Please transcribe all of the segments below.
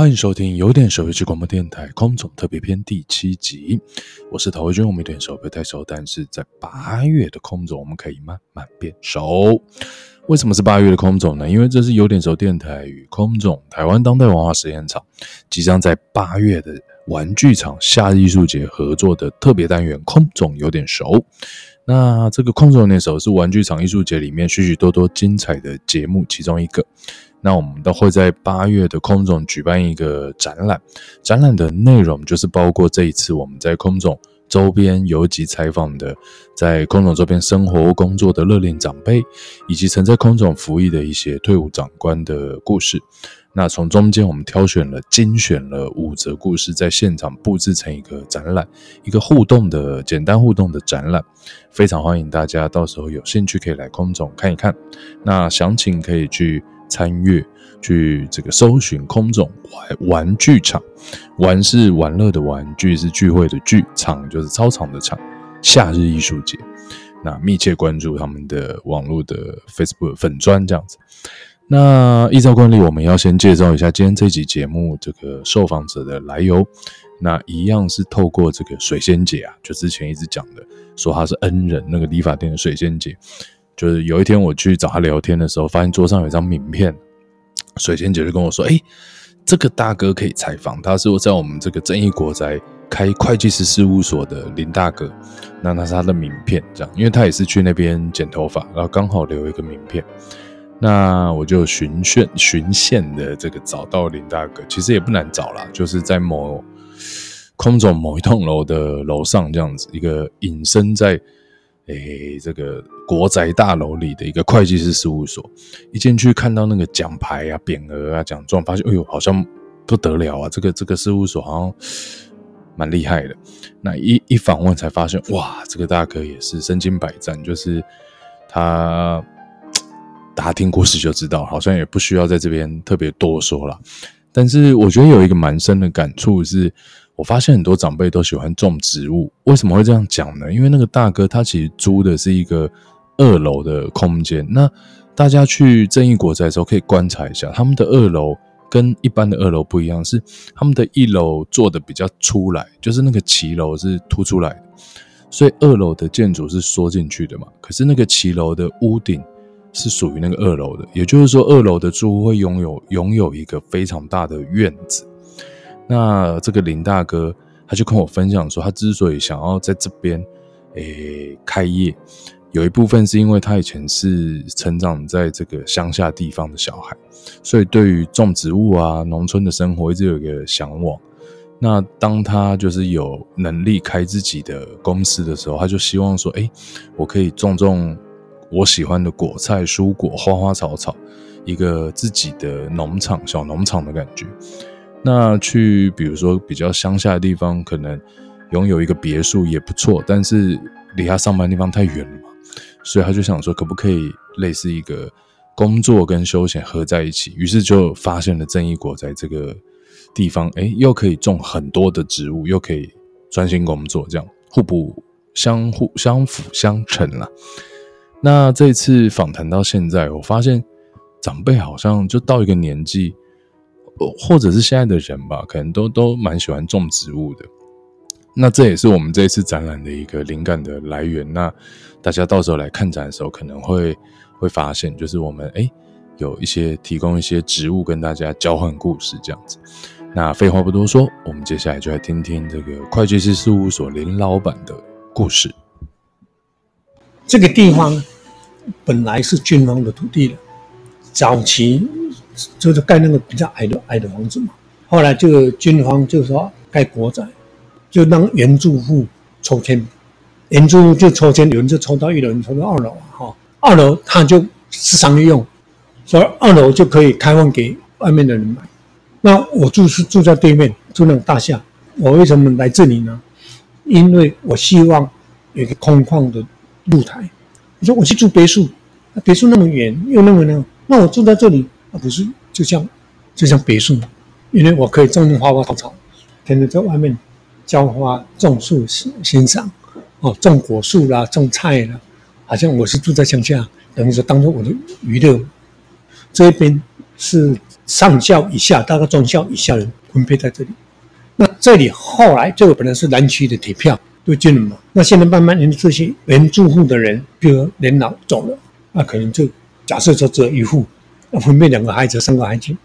欢迎收听有点熟悉广播电台空总特别篇第七集，我是陶慧君，我们有点熟不太熟，但是在八月的空总我们可以慢慢变熟。为什么是八月的空总呢？因为这是有点熟电台与空总台湾当代文化实验场即将在八月的玩具厂夏日艺术节合作的特别单元，空总有点熟。那这个空总有点熟是玩具厂艺术节里面许许多多精彩的节目其中一个。那我们都会在八月的空总举办一个展览，展览的内容就是包括这一次我们在空总周边游击采访的，在空总周边生活工作的乐龄长辈，以及曾在空总服役的一些退伍长官的故事。那从中间我们挑选了精选了五则故事，在现场布置成一个展览，一个互动的简单互动的展览，非常欢迎大家到时候有兴趣可以来空总看一看。那详情可以去。参与去这个搜寻空总玩玩具厂，玩是玩乐的玩，具是聚会的聚，场就是操场的场。夏日艺术节，那密切关注他们的网络的 Facebook 粉砖这样子。那依照惯例，我们要先介绍一下今天这集节目这个受访者的来由。那一样是透过这个水仙姐啊，就之前一直讲的，说她是恩人，那个理发店的水仙姐。就是有一天我去找他聊天的时候，发现桌上有一张名片，水仙姐就跟我说：“哎、欸，这个大哥可以采访，他是在我们这个正义国宅开会计师事务所的林大哥，那那是他的名片，这样，因为他也是去那边剪头发，然后刚好留一个名片，那我就循线循线的这个找到林大哥，其实也不难找啦，就是在某空总某一栋楼的楼上这样子，一个隐身在。”诶、欸，这个国宅大楼里的一个会计师事务所，一进去看到那个奖牌啊、匾额啊、奖状，发现哎呦，好像不得了啊！这个这个事务所好像蛮厉害的。那一一访问才发现，哇，这个大哥也是身经百战，就是他打听故事就知道，好像也不需要在这边特别多说了。但是我觉得有一个蛮深的感触是。我发现很多长辈都喜欢种植物，为什么会这样讲呢？因为那个大哥他其实租的是一个二楼的空间。那大家去正义国宅的时候可以观察一下，他们的二楼跟一般的二楼不一样，是他们的一楼做的比较出来，就是那个骑楼是凸出来的，所以二楼的建筑是缩进去的嘛。可是那个骑楼的屋顶是属于那个二楼的，也就是说二楼的住户会拥有拥有一个非常大的院子。那这个林大哥，他就跟我分享说，他之所以想要在这边，诶、欸、开业，有一部分是因为他以前是成长在这个乡下地方的小孩，所以对于种植物啊、农村的生活一直有一个向往。那当他就是有能力开自己的公司的时候，他就希望说，诶、我可以种种我喜欢的果菜、蔬果、花花草草，一个自己的农场、小农场的感觉。那去，比如说比较乡下的地方，可能拥有一个别墅也不错，但是离他上班地方太远了嘛，所以他就想说，可不可以类似一个工作跟休闲合在一起？于是就发现了正义国在这个地方，诶，又可以种很多的植物，又可以专心工作，这样互补相互相辅相成了。那这次访谈到现在，我发现长辈好像就到一个年纪。或者是现在的人吧，可能都都蛮喜欢种植物的。那这也是我们这一次展览的一个灵感的来源。那大家到时候来看展的时候，可能会会发现，就是我们诶有一些提供一些植物跟大家交换故事这样子。那废话不多说，我们接下来就来听听这个会计师事务所林老板的故事。这个地方本来是军方的土地的，早期。就是盖那个比较矮的矮的房子嘛，后来这个军方就说盖国宅，就让原住户抽签，原住户就抽签，有人就抽到一楼，有人抽到二楼啊，哈，二楼他就是商用，所以二楼就可以开放给外面的人买。那我住是住在对面，住那种大厦。我为什么来这里呢？因为我希望有个空旷的露台。你说我去住别墅，别墅那么远又那么那，那我住在这里。而不是就像就像别墅，因为我可以种花花草草，天天在外面浇花、种树、欣赏哦，种果树啦，种菜啦，好像我是住在乡下，等于说当做我的娱乐。这边是上校以下，大概中校以下人分配在这里。那这里后来这个本来是南区的铁票，对军人嘛。那现在慢慢这些原住户的人，比如年老走了，那可能就假设说只有一户，我分配两个孩子、三个孩子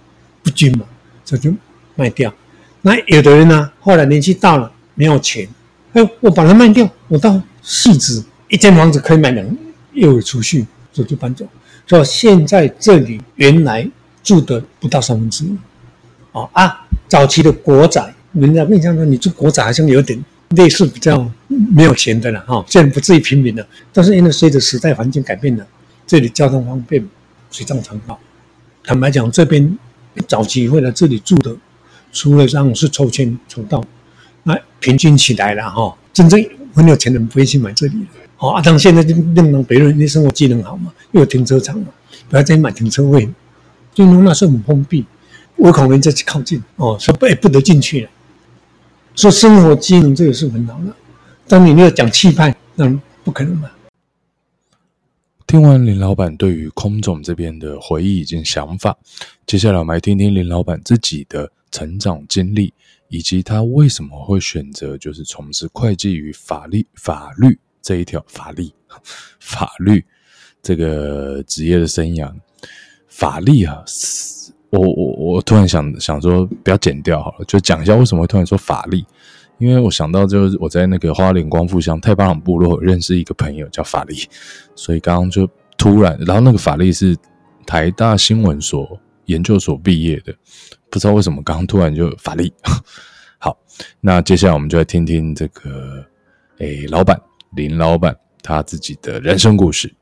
不均嘛，这就卖掉。那有的人呢，后来年纪大了没有钱，哎，我把它卖掉，我到市子一间房子可以买两，又有储蓄，这就搬走。所以现在这里原来住的不到三分之一，哦啊，早期的国宅。人家印象中，你住国宅好像有点类似比较没有钱的了哈，虽然不至于平民了，但是因为随着时代环境改变了，这里交通方便，水涨船高。坦白讲，这边早期会来这里住的，除了让是抽签抽到，那平均起来了哈，真正很有钱的人不会去买这里的。好，阿当现在就另当别论，你生活机能好嘛，又有停车场嘛，不要再买停车位，就因为那时候很封闭，我恐人家去靠近哦，说不不得进去了。说生活机能这个是很好的，但你没有讲气派，那不可能嘛。听完林老板对于空总这边的回忆以及想法，接下来我们来听听林老板自己的成长经历，以及他为什么会选择就是从事会计与法律法律这一条法律 法律这个职业的生涯。法律啊。我我我突然想想说，不要剪掉好了，就讲一下为什么会突然说法力，因为我想到就是我在那个花莲光复乡太巴塱部落认识一个朋友叫法力，所以刚刚就突然，然后那个法力是台大新闻所研究所毕业的，不知道为什么刚刚突然就法力。好，那接下来我们就来听听这个诶老板林老板他自己的人生故事。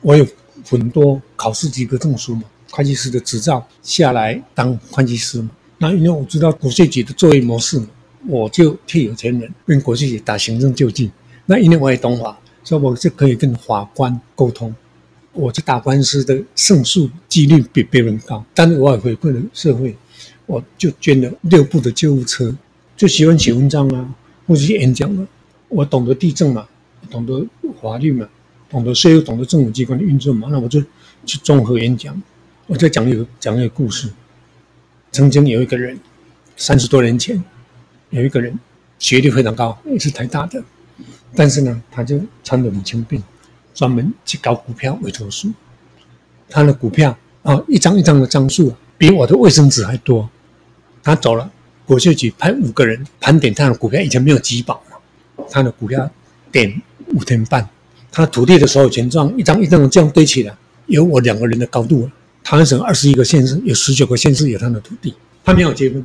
我有很多考试及格证书嘛。会计师的执照下来当会计师嘛？那因为我知道国税局的作业模式，我就替有钱人跟国税局打行政救济。那因为我也懂法，所以我就可以跟法官沟通。我去打官司的胜诉几率比别人高。但是我也回馈了社会，我就捐了六部的救护车，就喜欢写文章啊，或者去演讲啊。我懂得地震嘛，懂得法律嘛，懂得税务，懂得政府机关的运作嘛，那我就去综合演讲。我再讲一个讲一个故事。曾经有一个人，三十多年前，有一个人学历非常高，也是台大的，但是呢，他就穿得很轻便，专门去搞股票委托书。他的股票啊，一张一张的张数比我的卫生纸还多。他走了，国税局派五个人盘点他的股票，以前没有几保嘛，他的股票点五天半，他土地的所有权状一张一张的这样堆起来，有我两个人的高度了。台湾省二十一个县市，有十九个县市有他的土地。他没有结婚，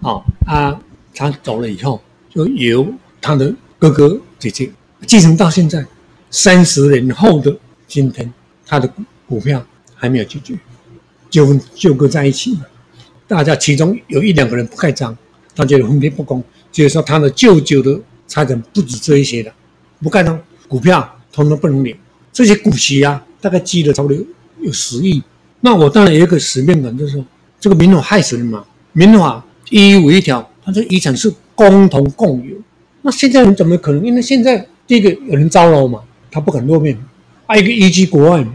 哦啊，他走了以后，就由他的哥哥姐姐继承到现在。三十年后的今天，他的股票还没有解决，纠纷纠葛在一起嘛。大家其中有一两个人不盖章，他觉得分配不公，就是说他的舅舅的财产不止这一些的，不盖章，股票统统不能领。这些股息啊，大概积了差不多有十亿。那我当然有一个使命感，就是说这个民法害死人嘛。民法一一五一条，它说遗产是共同共有。那现在人怎么可能？因为现在第一个有人招了嘛，他不肯露面；还有一个移居国外嘛，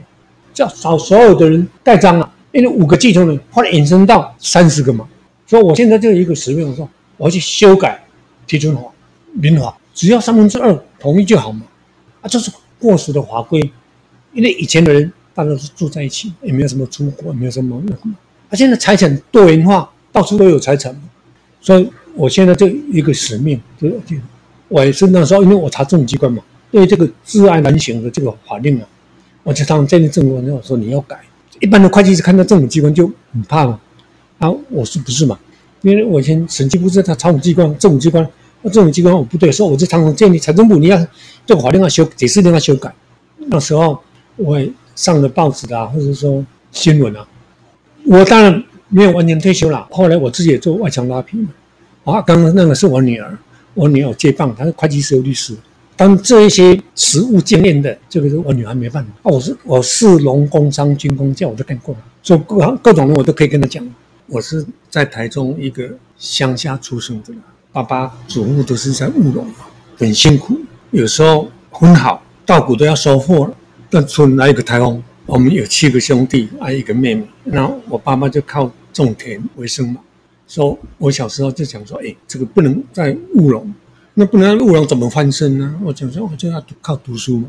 叫找所有的人盖章啊。因为五个继承人，后来衍生到三十个嘛。所以我现在就有一个使命，我说我要去修改提存法、民法，只要三分之二同意就好嘛。啊，这是过时的法规，因为以前的人。大家都是住在一起，也没有什么出国，也没有什么那什么。而现在财产多元化，到处都有财产，所以我现在就一个使命，就是我也是那时候，因为我查政府机关嘛，对于这个治安难行的这个法令啊，我就常常建议政府，我说你要改。一般的会计师看到政府机关就很怕嘛，啊，我说不是嘛，因为我以前审计部是他财务机关，政府机关，那政府机关我不对，所以我就常常建议财政部你要这个法令要修，解释令要修改。那时候我也。上了报纸啊，或者说新闻啊，我当然没有完全退休了。后来我自己也做外墙拉皮嘛。啊，刚刚那个是我女儿，我女儿接棒，她是会计师、律师。当这一些实务经验的，这个是我女儿没办法。我是我是农工商军工教我都干过了，所以各各种人我都可以跟她讲。我是在台中一个乡下出生的，爸爸祖父都是在务农，很辛苦，有时候很好，稻谷都要收获了。那村来一个台风，我们有七个兄弟，还有一个妹妹。然后我爸妈就靠种田为生嘛。说我小时候就想说，哎，这个不能再务农，那不能务农怎么翻身呢？我想说，我就要靠读书嘛。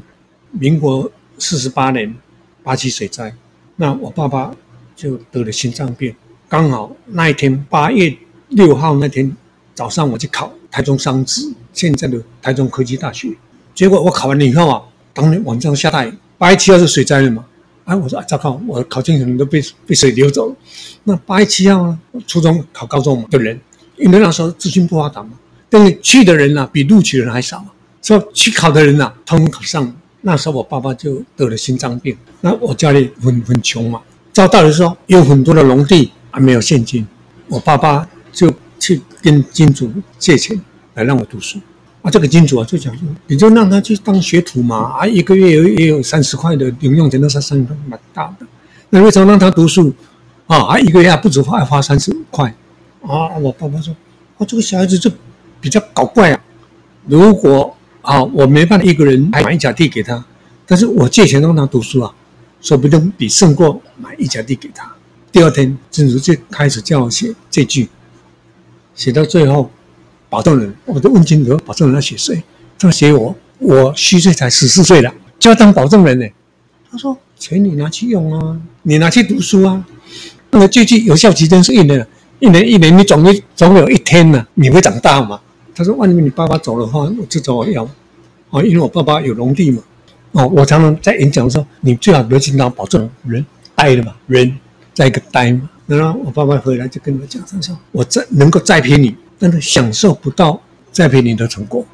民国四十八年八七水灾，那我爸爸就得了心脏病。刚好那一天八月六号那天早上，我去考台中商职，现在的台中科技大学。结果我考完了以后啊，当天晚上下大雨，八月七号是水灾了嘛？哎，我说，糟糕，我考进可能都被被水流走了。那八月七号呢？初中考高中的人，因为那时候资讯不发达嘛，但是去的人呢、啊，比录取的人还少。所以去考的人呢、啊，通通考上。那时候我爸爸就得了心脏病。那我家里很很穷嘛，照道理说有很多的农地还没有现金，我爸爸就去跟金主借钱来让我读书。啊，这个金主啊就讲说，你就让他去当学徒嘛，啊，一个月有也有三十块的零用钱，那是三十块蛮大的。那为什么让他读书？啊，啊，一个月还不止花花三十块。啊，我爸爸说，啊，这个小孩子就比较搞怪啊。如果啊，我没办法一个人买一甲地给他，但是我借钱让他读书啊，说不定比胜过买一甲地给他。第二天，金主就开始叫我写这句，写到最后。保证人，我就问清楚，保证人要写谁？他写我，我虚岁才十四岁了，就要当保证人呢。他说：“钱你拿去用啊，你拿去读书啊。那个这句有效期间是一年，一年一年，你总有总有一天呢，你会长大嘛。”他说：“万一你爸爸走的话，我就找我要。哦，因为我爸爸有农地嘛。哦，我常常在演讲的时候，你最好不要去当保证人，呆的嘛，人在一个呆嘛。然后我爸爸回来就跟我讲，他说：我再能够再骗你。”但是享受不到栽培你的成果，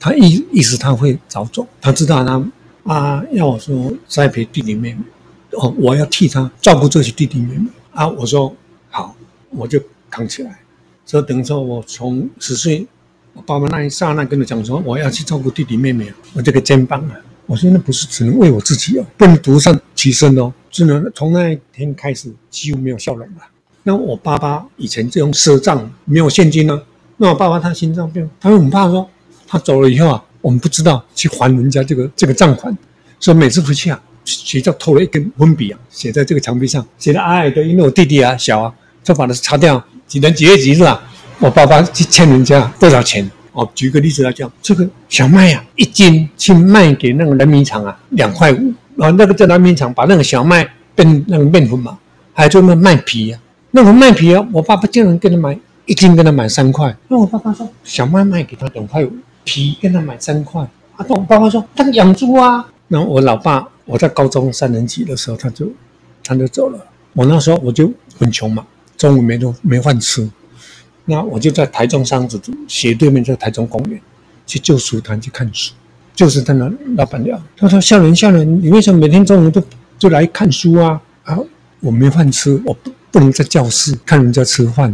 他意意思他会早走，他知道他啊要我说栽培弟弟妹妹，哦，我要替他照顾这些弟弟妹妹啊，我说好，我就扛起来。所以等于说我从十岁，我爸爸那一刹那跟他讲说我要去照顾弟弟妹妹，我这个肩膀啊，我说那不是只能为我自己哦，不能独善其身哦，只能从那一天开始几乎没有笑容了。那我爸爸以前这种赊账没有现金呢、啊，那我爸爸他心脏病，他很怕说他走了以后啊，我们不知道去还人家这个这个账款，所以每次回去啊，学校偷了一根粉笔啊，写在这个墙壁上，写的矮矮的，因为我弟弟啊小啊，就把它擦掉，几年几月几日啊，我爸爸去欠人家多少钱？哦，举个例子来讲，这个小麦啊，一斤去卖给那个人民厂啊，两块五，然后那个在人民厂把那个小麦变那个面粉嘛，还有就那麦皮啊。那我卖皮啊，我爸爸竟然跟他买一斤，跟他买三块。那我爸爸说，小麦卖给他两块五，皮跟他买三块。啊，我爸爸说他养猪啊。然后我老爸，我在高中三年级的时候，他就他就走了。我那时候我就很穷嘛，中午没都没饭吃。那我就在台中商子斜对面，在台中公园去旧书摊去看书，就是他那老板娘，他说：“笑人笑人，你为什么每天中午都就来看书啊？”啊，我没饭吃，我不。能在教室看人家吃饭，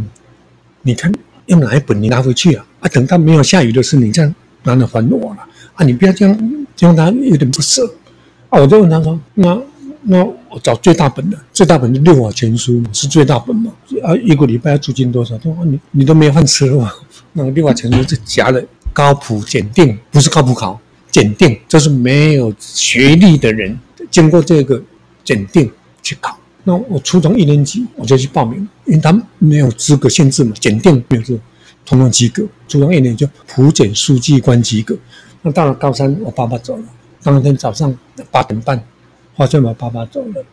你看用哪一本你拿回去啊？啊，等到没有下雨的时候，你这样拿来还我了啊！你不要这样，这样他有点不舍啊！我就问他说：“那那我找最大本的，最大本的六法全书是最大本嘛？啊，一个礼拜要租金多少？他说你你都没有饭吃了嘛？那个六法全书是夹的高普检定，不是高普考检定，这是没有学历的人经过这个检定去考。”那我初中一年级我就去报名，因为他没有资格限制嘛，检定没有说，通通及格。初中一年级就普检书记官及格。那到了高三，我爸爸走了，当天早上八点半，发现我爸爸走了，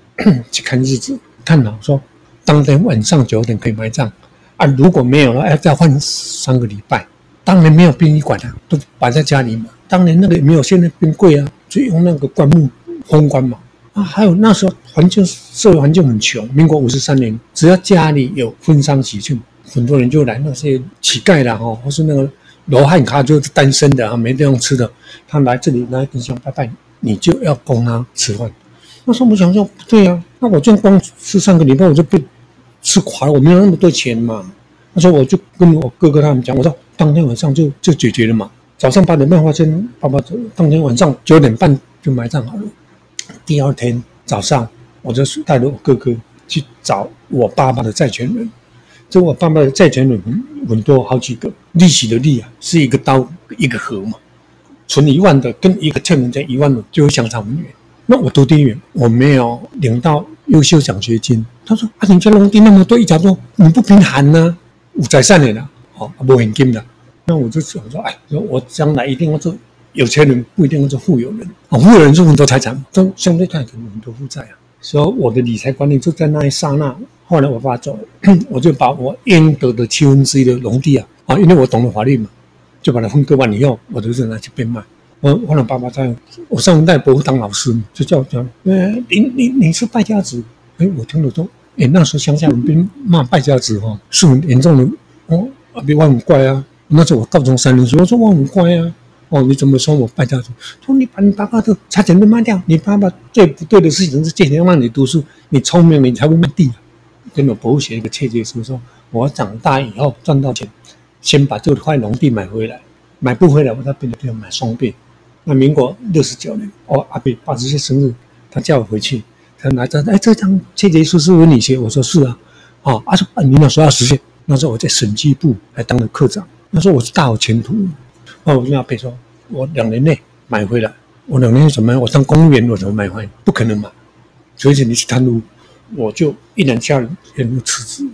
去看日子，看了说，当天晚上九点可以埋葬，啊，如果没有了，要再换三个礼拜。当年没有殡仪馆啊，都摆在家里嘛。当年那个也没有现在冰柜啊，就用那个棺木封棺嘛。啊，还有那时候环境社会环境很穷，民国五十三年，只要家里有婚丧喜庆，很多人就来那些乞丐啦，哈，或是那个罗汉咖就是单身的啊，没地方吃的，他来这里来跟香拜拜，你就要供他吃饭。那时候我想说，不对啊，那我这样光吃三个礼拜我就被吃垮了，我没有那么多钱嘛。那时候我就跟我哥哥他们讲，我说当天晚上就就解决了嘛，早上八点半发现爸爸走，当天晚上九点半就埋葬好了。第二天早上，我就带着我哥哥去找我爸爸的债权人。这我爸爸的债权人很多，好几个，利息的利啊，是一个刀一个禾嘛。存一万的跟一个欠人家一万的就会相差很远。那我读地院，我没有领到优秀奖学金。他说啊，人家农地那么多，一家多，你不平衡呢？有财产的，哦，没现金的。那我就想说，哎，我将来一定要做有钱人，不一定要做富有人。啊，富有人做很多财产，都相对他可能很多负债啊。所以我的理财观念就在那一刹那。后来我爸走了，我就把我应得的七分之一的农地啊，啊，因为我懂得法律嘛，就把它分割完以后，我就是拿去变卖。我我爸爸在，我上一代伯父当老师，就叫叫，呃，你你你是败家子，哎，我听得懂。哎，那时候乡下人被骂败家子哈，是很严重的。哦，阿别我很乖啊，那时候我高中三年级，我说我很乖啊。哦，你怎么说我败家子？说你把你爸爸的财产都卖掉，你爸爸最不对的事情是借钱让你读书，你聪明你才会卖地。跟我伯父写一个切结书，说我长大以后赚到钱，先把这块农地买回来，买不回来我再变得给我买双倍。那民国六十九年，哦，阿伯八十岁生日，他叫我回去，他拿着，哎，这张切结书是不是你写？我说是啊，哦，他说，啊，你那时候要实现。那时候我在审计部还当了科长，那时候我是大有前途。哦，我跟阿伯说，我两年内买回来，我两年内怎么样？我当公务员我怎么买回来？不可能嘛，所以你去贪污，我就毅然决然辞职。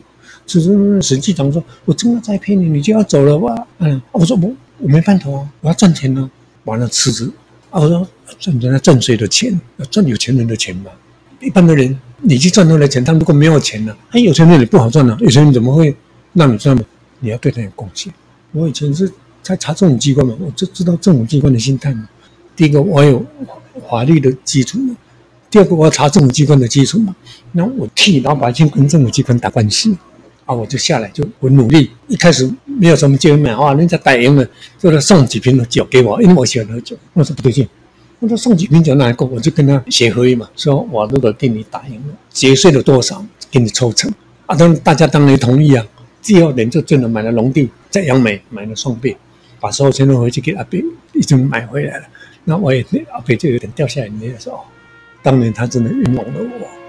辞职，审计长说，我真的在骗你，你就要走了吧？嗯，我说我我没办法啊，我要赚钱呢。完了辞职啊！我说赚人家赚谁的钱？要赚有钱人的钱嘛。一般的人，你去赚他的钱，他如果没有钱呢？哎，有钱人也不好赚了。有钱人怎么会让你赚呢？你要对他有贡献。我以前是在查政府机关嘛，我就知道政府机关的心态嘛。第一个，我有法律的基础嘛；第二个，我要查政府机关的基础嘛。那我替老百姓跟政府机关打官司。啊，我就下来就我努力，一开始没有什么机会买啊，人家打赢了，就送几瓶的酒给我，因为我喜欢喝酒。我说不对劲，我说送几瓶酒哪一个？我就跟他协和嘛，说我如果给你打赢了，节税了多少，给你抽成。啊，当大家当然同意啊。第二年就真的买了农地，在杨梅买了双倍，把所有钱都回去给阿伯，已经买回来了。那我也阿伯就有点掉下眼泪说，当年他真的冤枉了我。